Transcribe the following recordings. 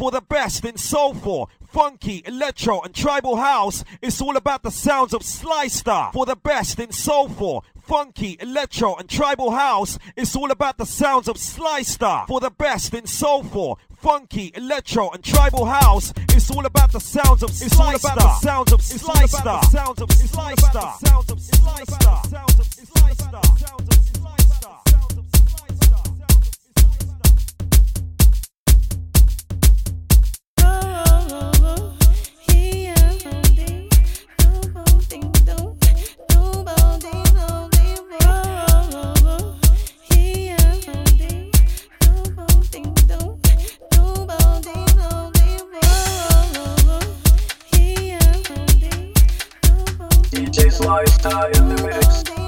for the best in soulful, funky, electro, and tribal house. It's all about the sounds of Sly Star. For the best in soulful, funky, electro, and tribal house. It's all about the sounds of Sly Star. For the best in soulful, funky, electro, and tribal house. It's all about the sounds of It's all about the sounds of Sly Star. Sounds of Sly Star. Sounds of Sly Star. Sounds of Sly Star. lifestyle in the lyrics.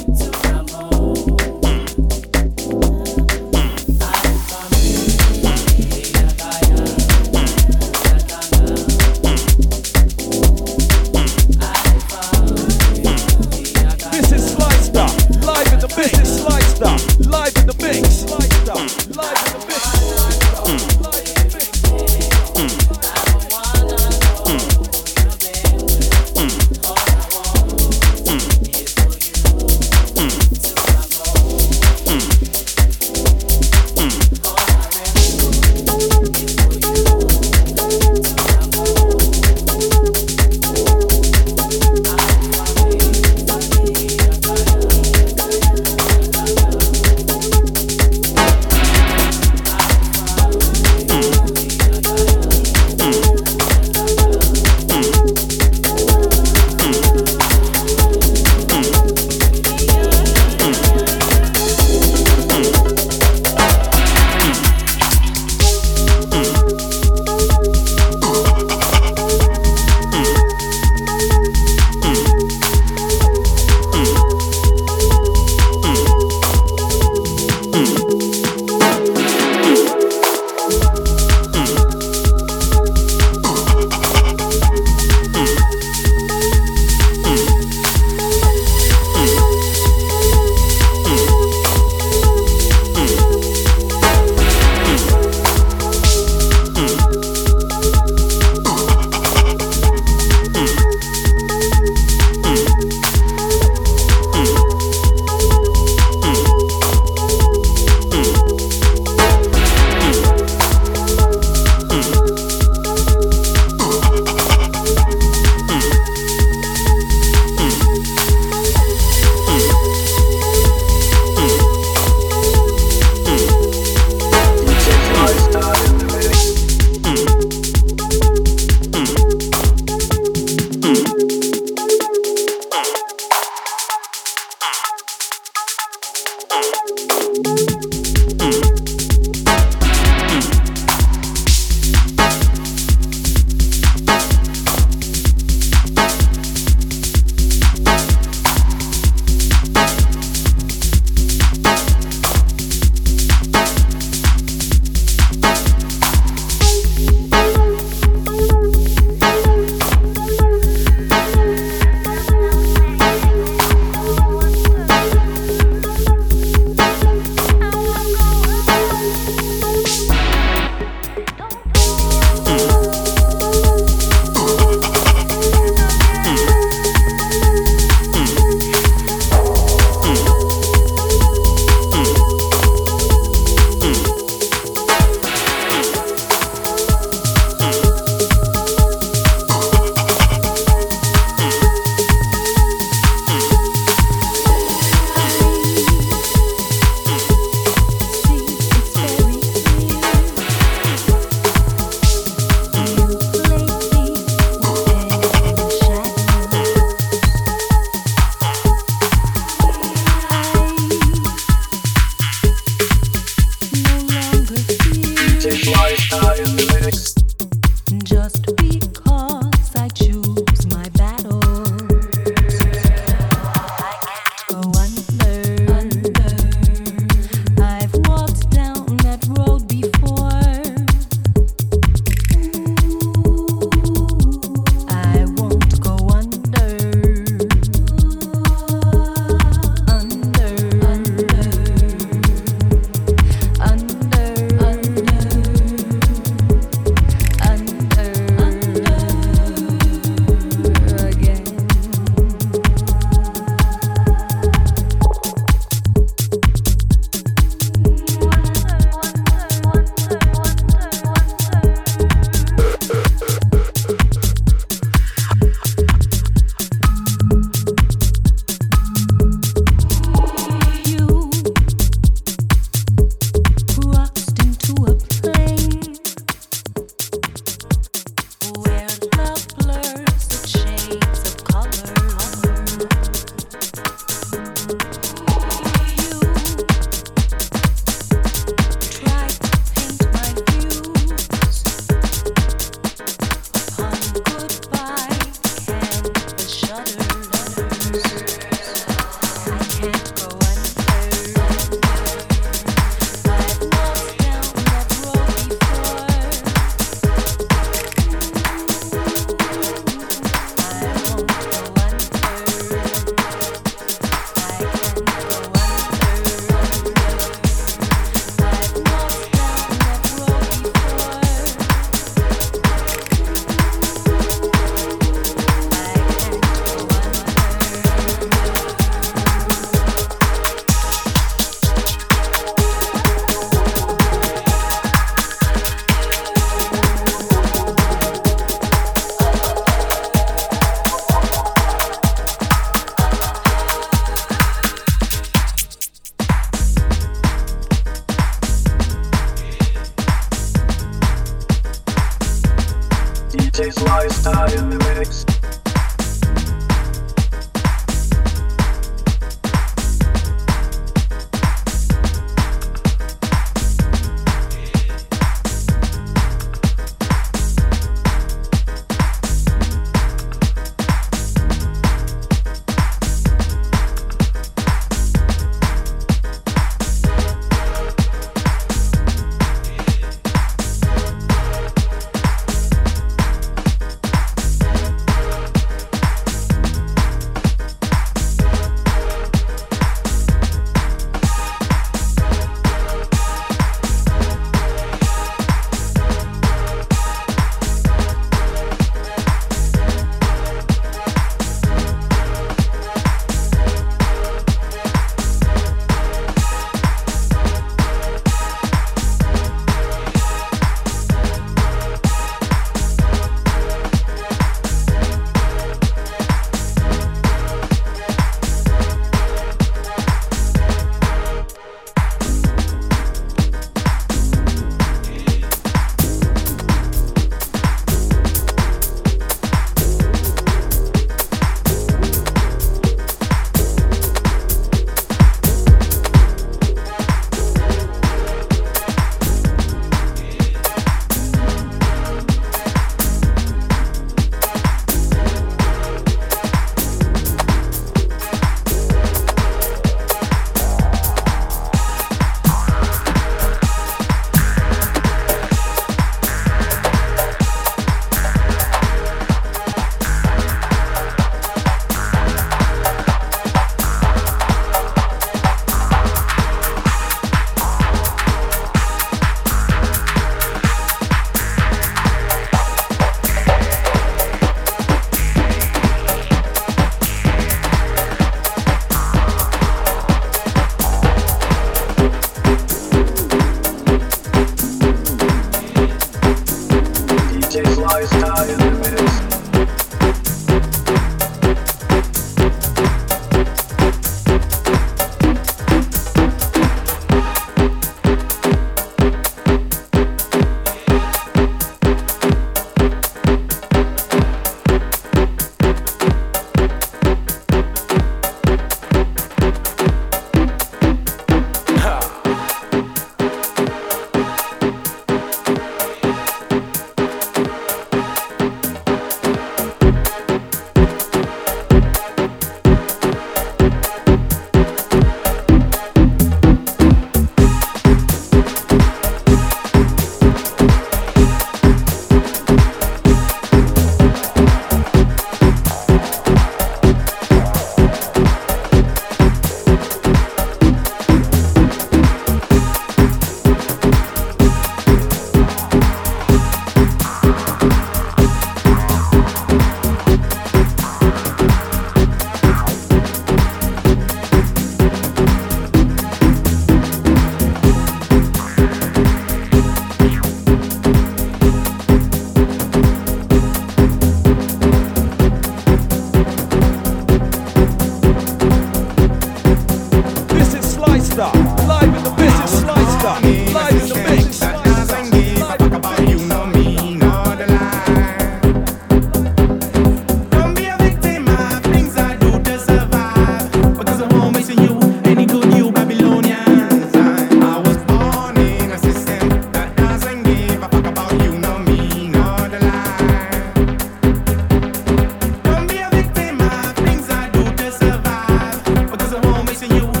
DJ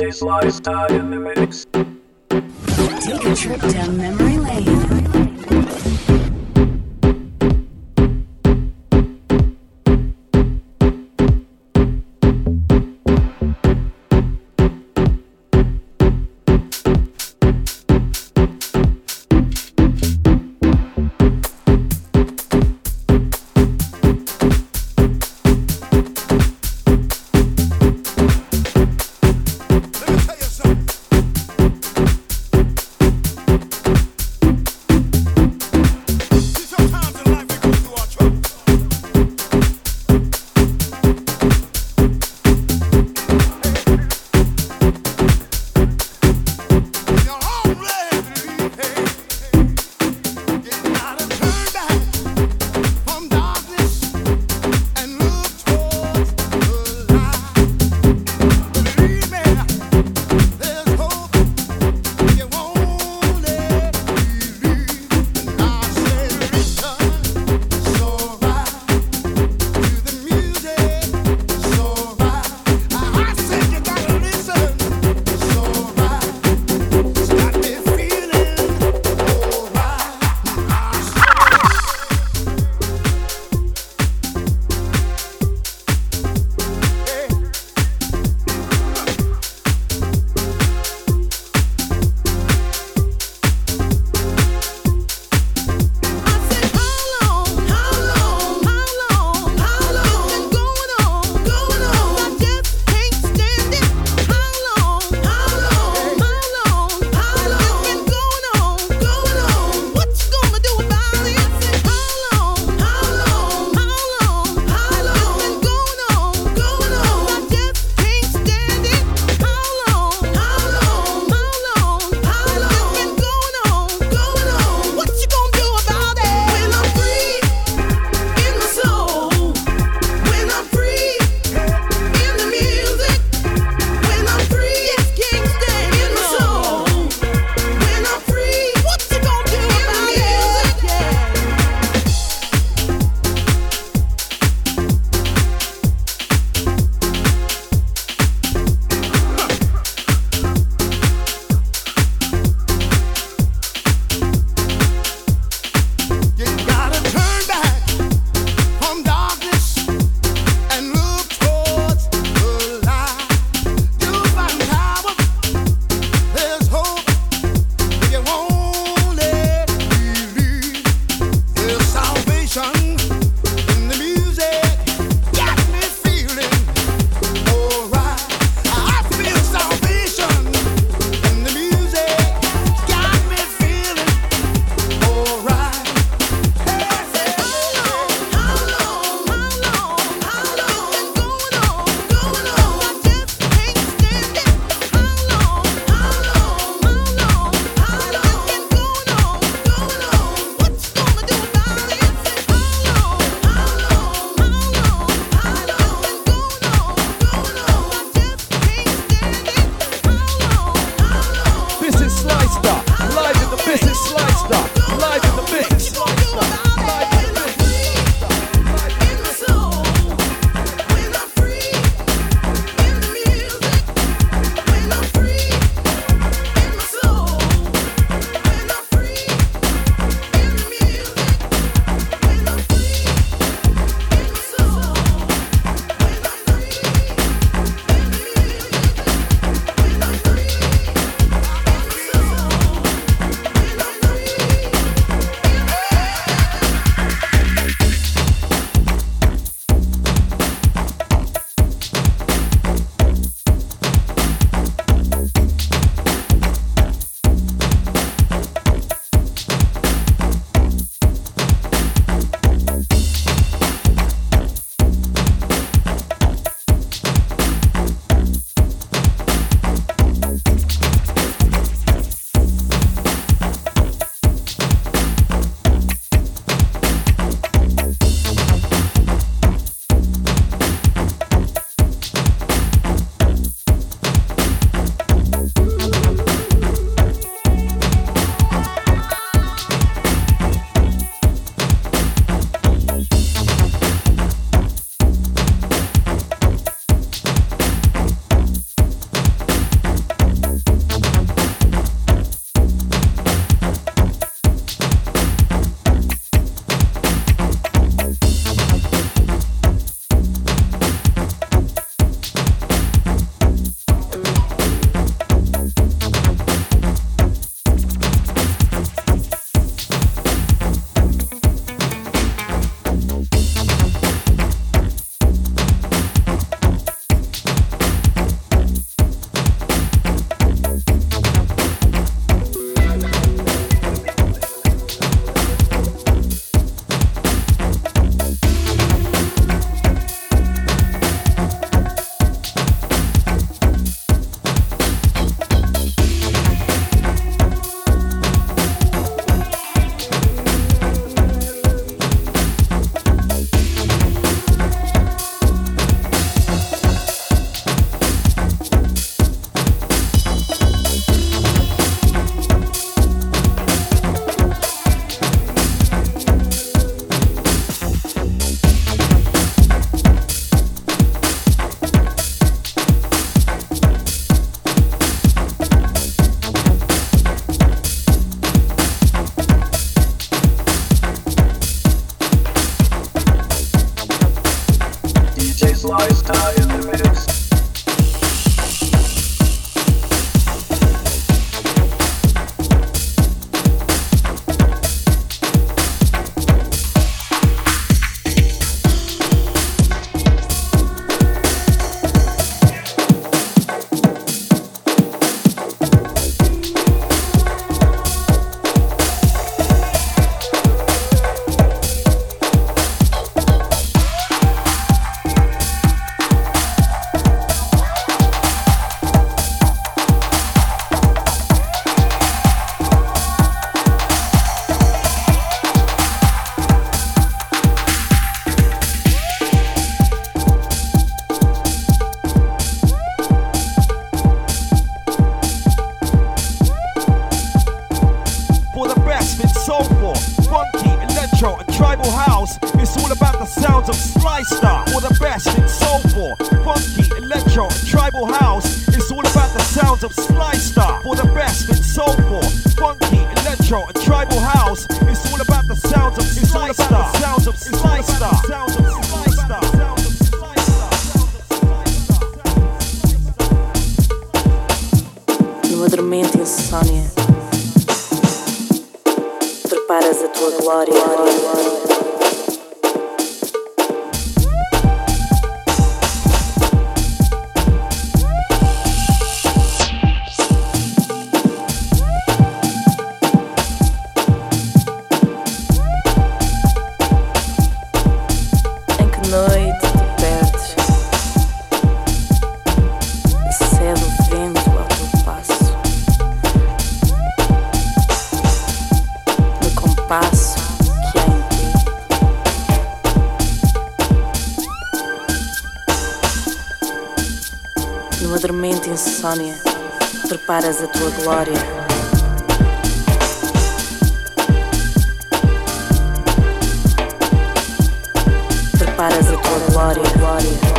In the mix. Take a trip down memory numa dormente insônia, preparas a tua glória. Preparas a tua glória, glória.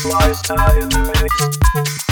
Slice Tie in the mix.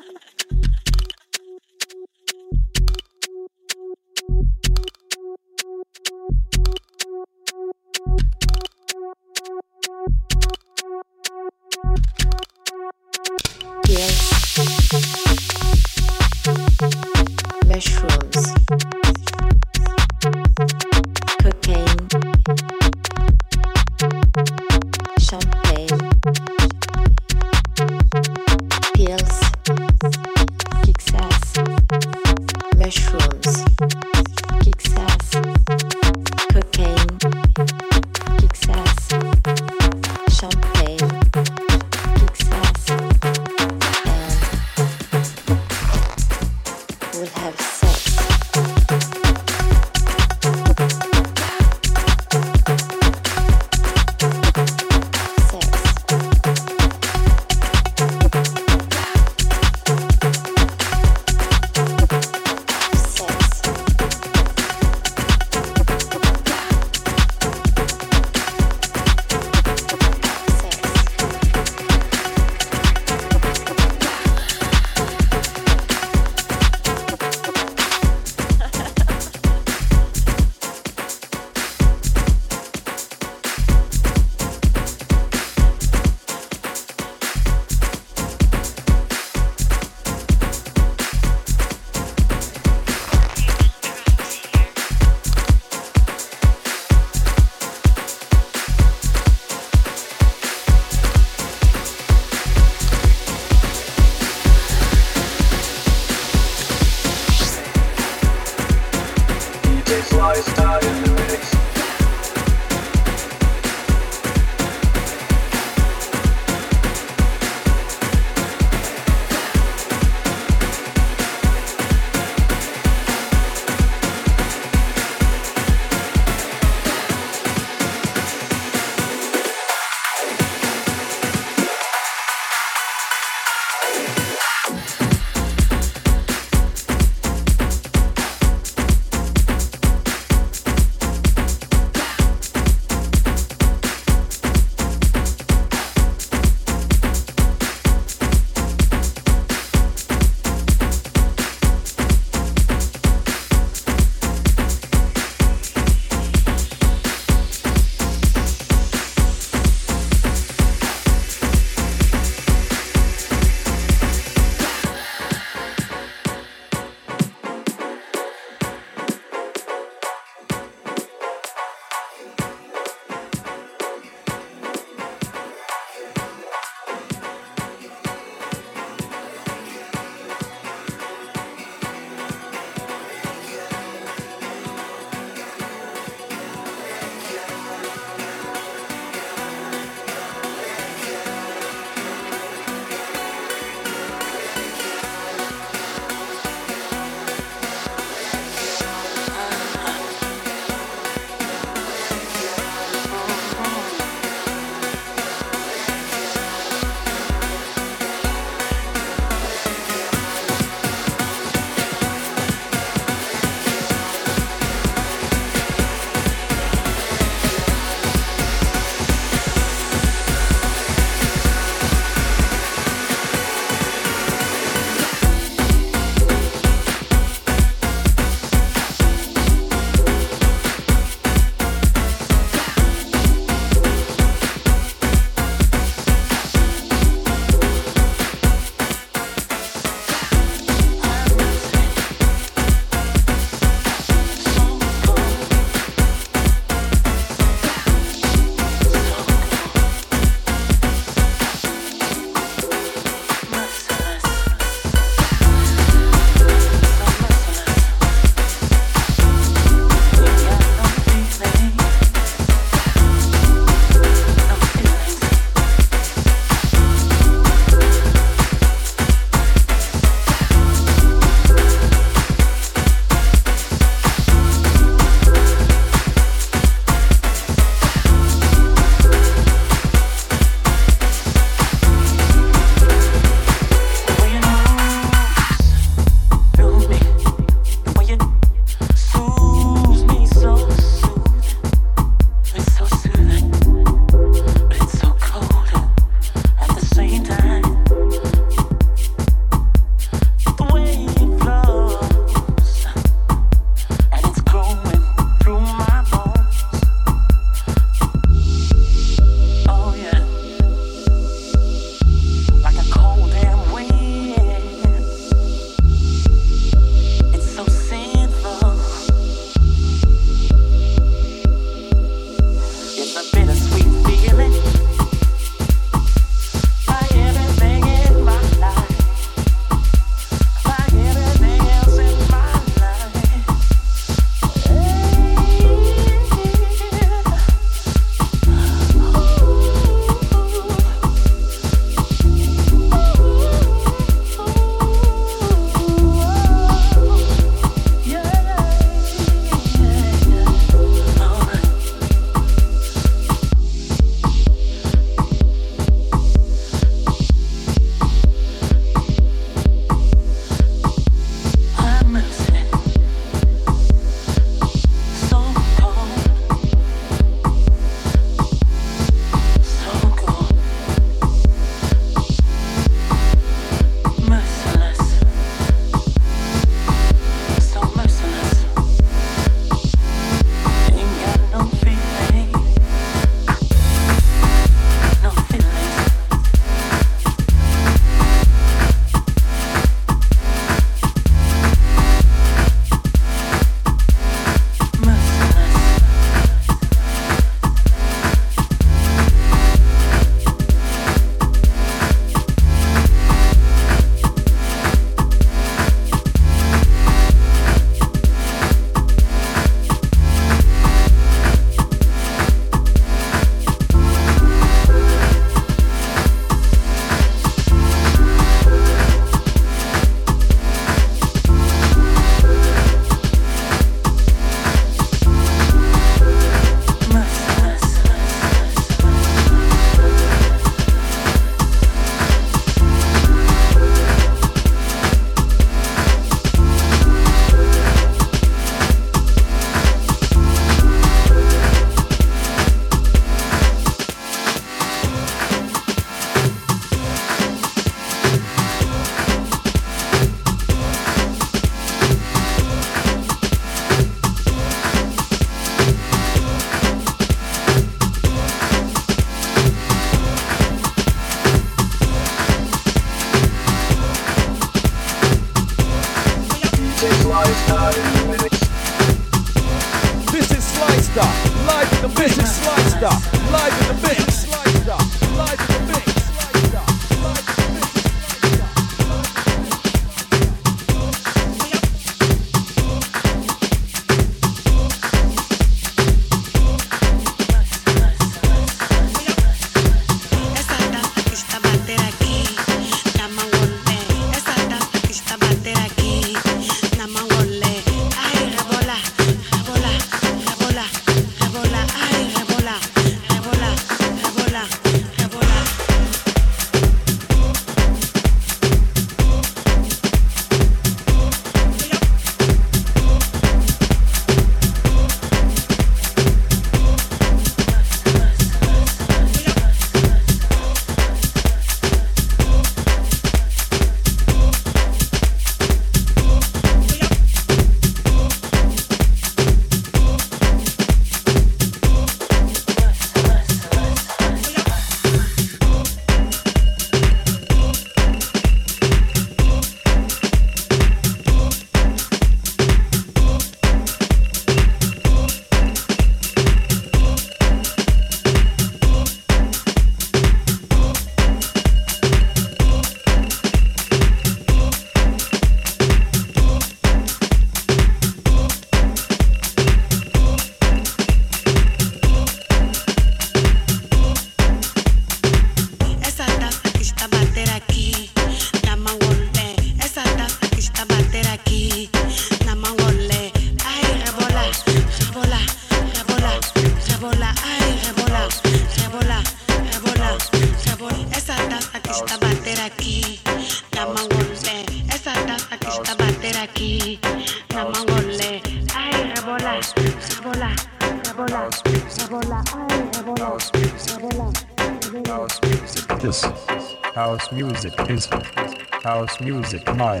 music, mine.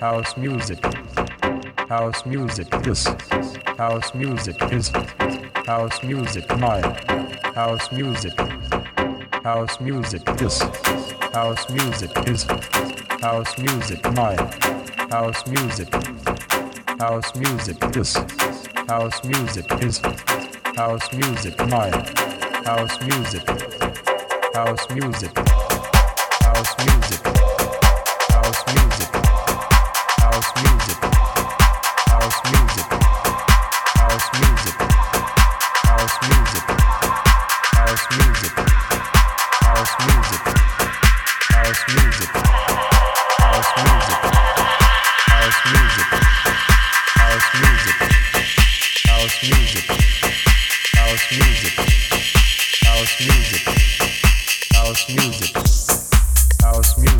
House music, house music, this. House music is. House music, mine. House music, house music, this. House music is. House music, mine. House music, house music, this. House music is. House music, mine. House music, house music, dance music.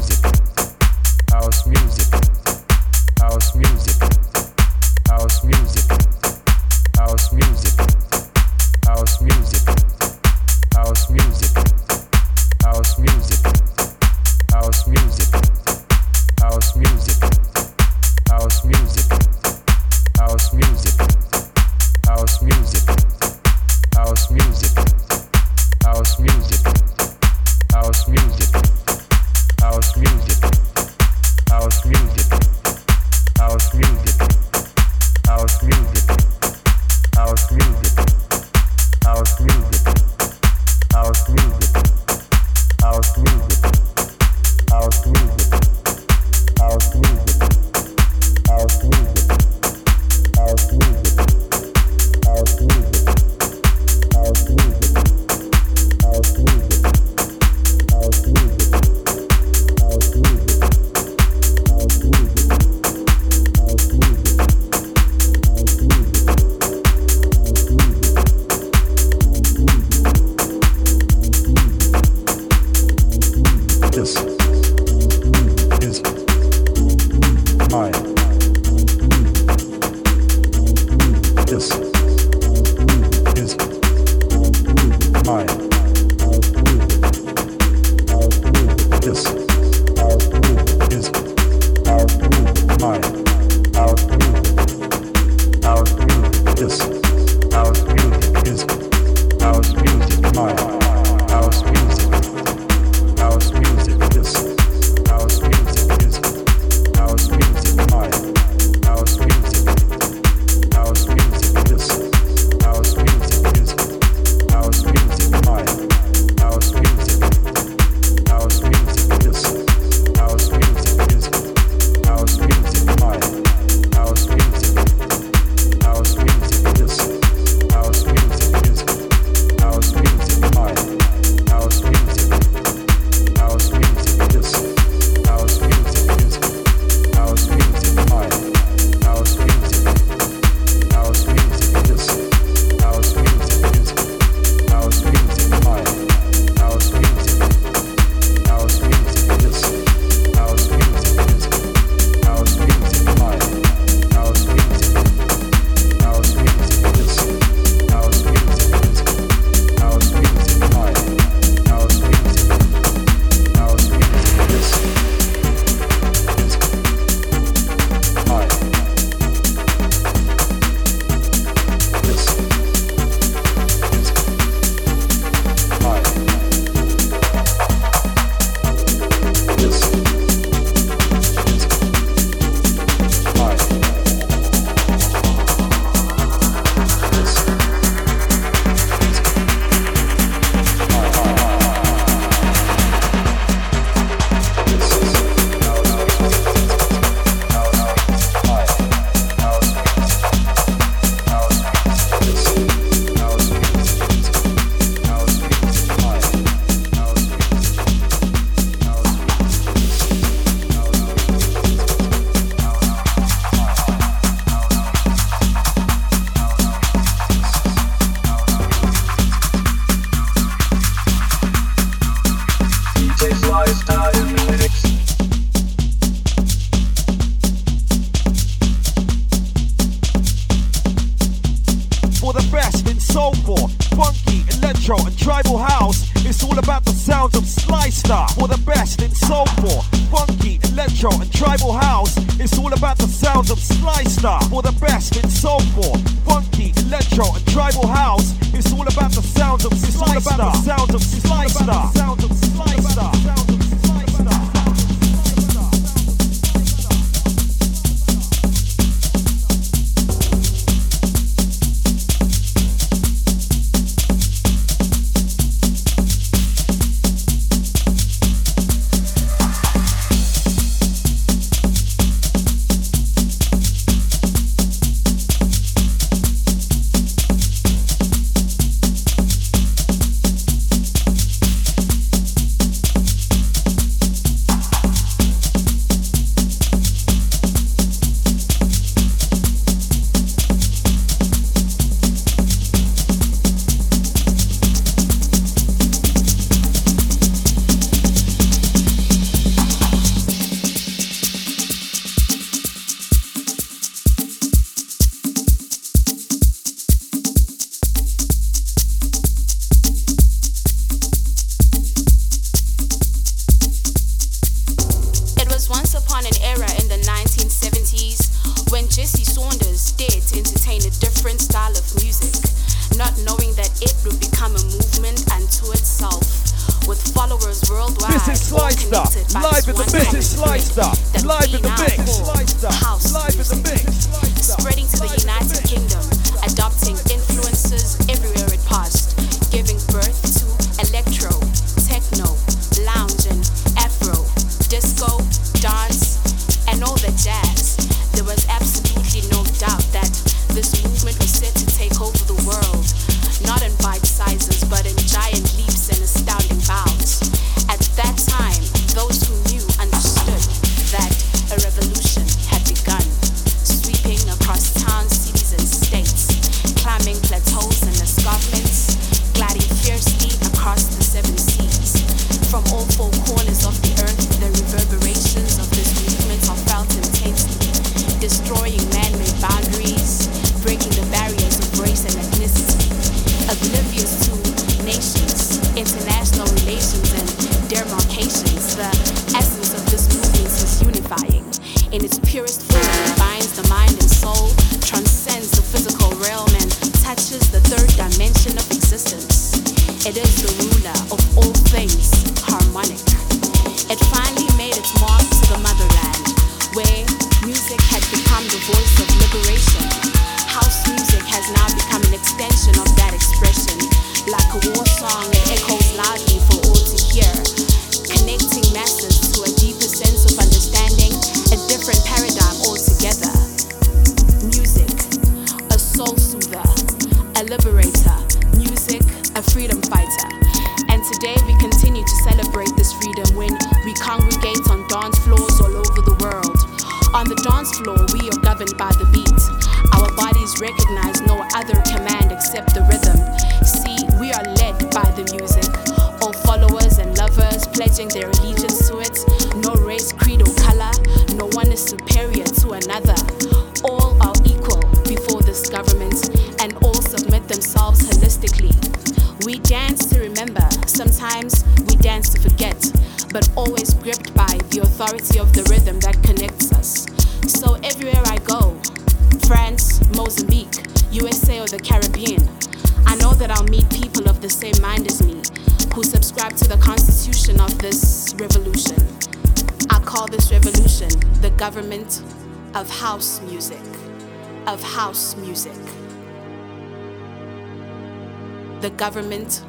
The government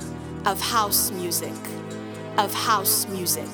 of house music. Of house music.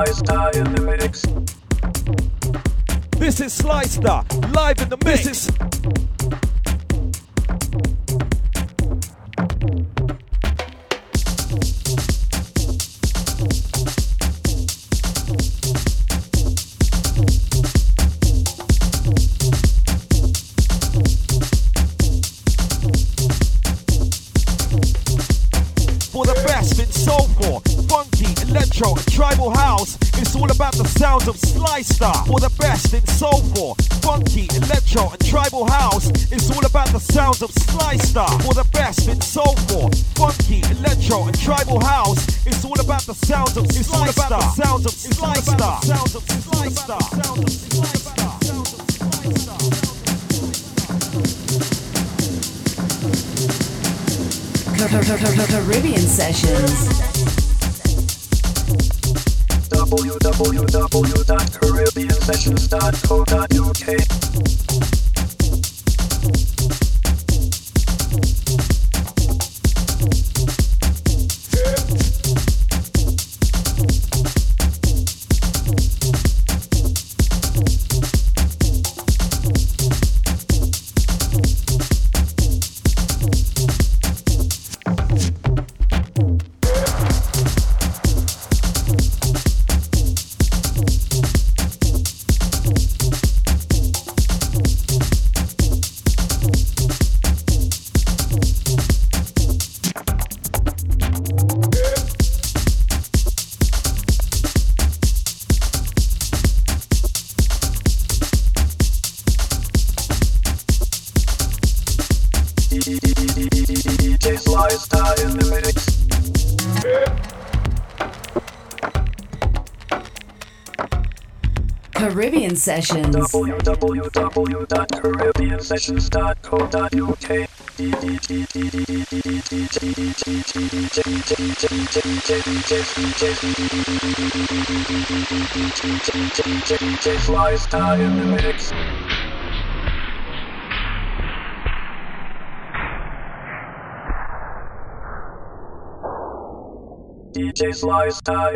This is Slyster, live in the mix. This is Sessions. www.caribbeansessions.co.uk dj lifestyle in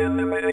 in the mix.